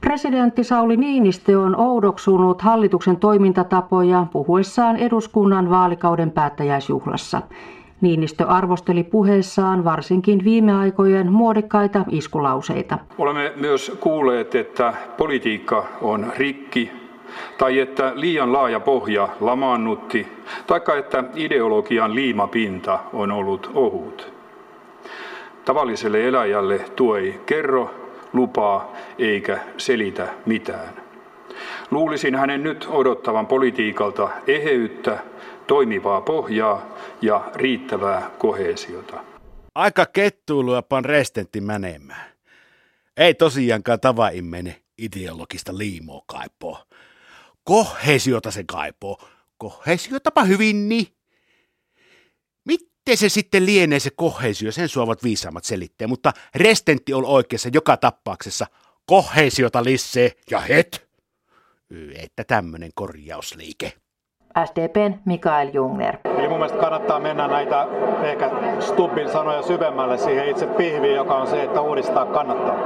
Presidentti Sauli Niinistö on oudoksunut hallituksen toimintatapoja puhuessaan eduskunnan vaalikauden päättäjäisjuhlassa. Niinistö arvosteli puheessaan varsinkin viime aikojen muodikkaita iskulauseita. Olemme myös kuulleet, että politiikka on rikki, tai että liian laaja pohja lamaannutti, taikka että ideologian liimapinta on ollut ohut. Tavalliselle eläjälle tuo ei kerro, lupaa eikä selitä mitään. Luulisin hänen nyt odottavan politiikalta eheyttä, toimivaa pohjaa ja riittävää kohesiota. Aika kettuilua pan restentti menemään. Ei tosiaankaan tavaimmene ideologista liimoa kaipoo. Kohesiota se kaipoo. Kohesiotapa hyvin niin. Miten se sitten lienee se kohesio, sen suovat viisaammat selittää, mutta restentti on oikeassa joka tappauksessa. Kohesiota lissee ja het. Että tämmönen korjausliike. SDPn Mikael Jungner. Eli mun mielestä kannattaa mennä näitä ehkä Stubbin sanoja syvemmälle siihen itse pihviin, joka on se, että uudistaa kannattaa.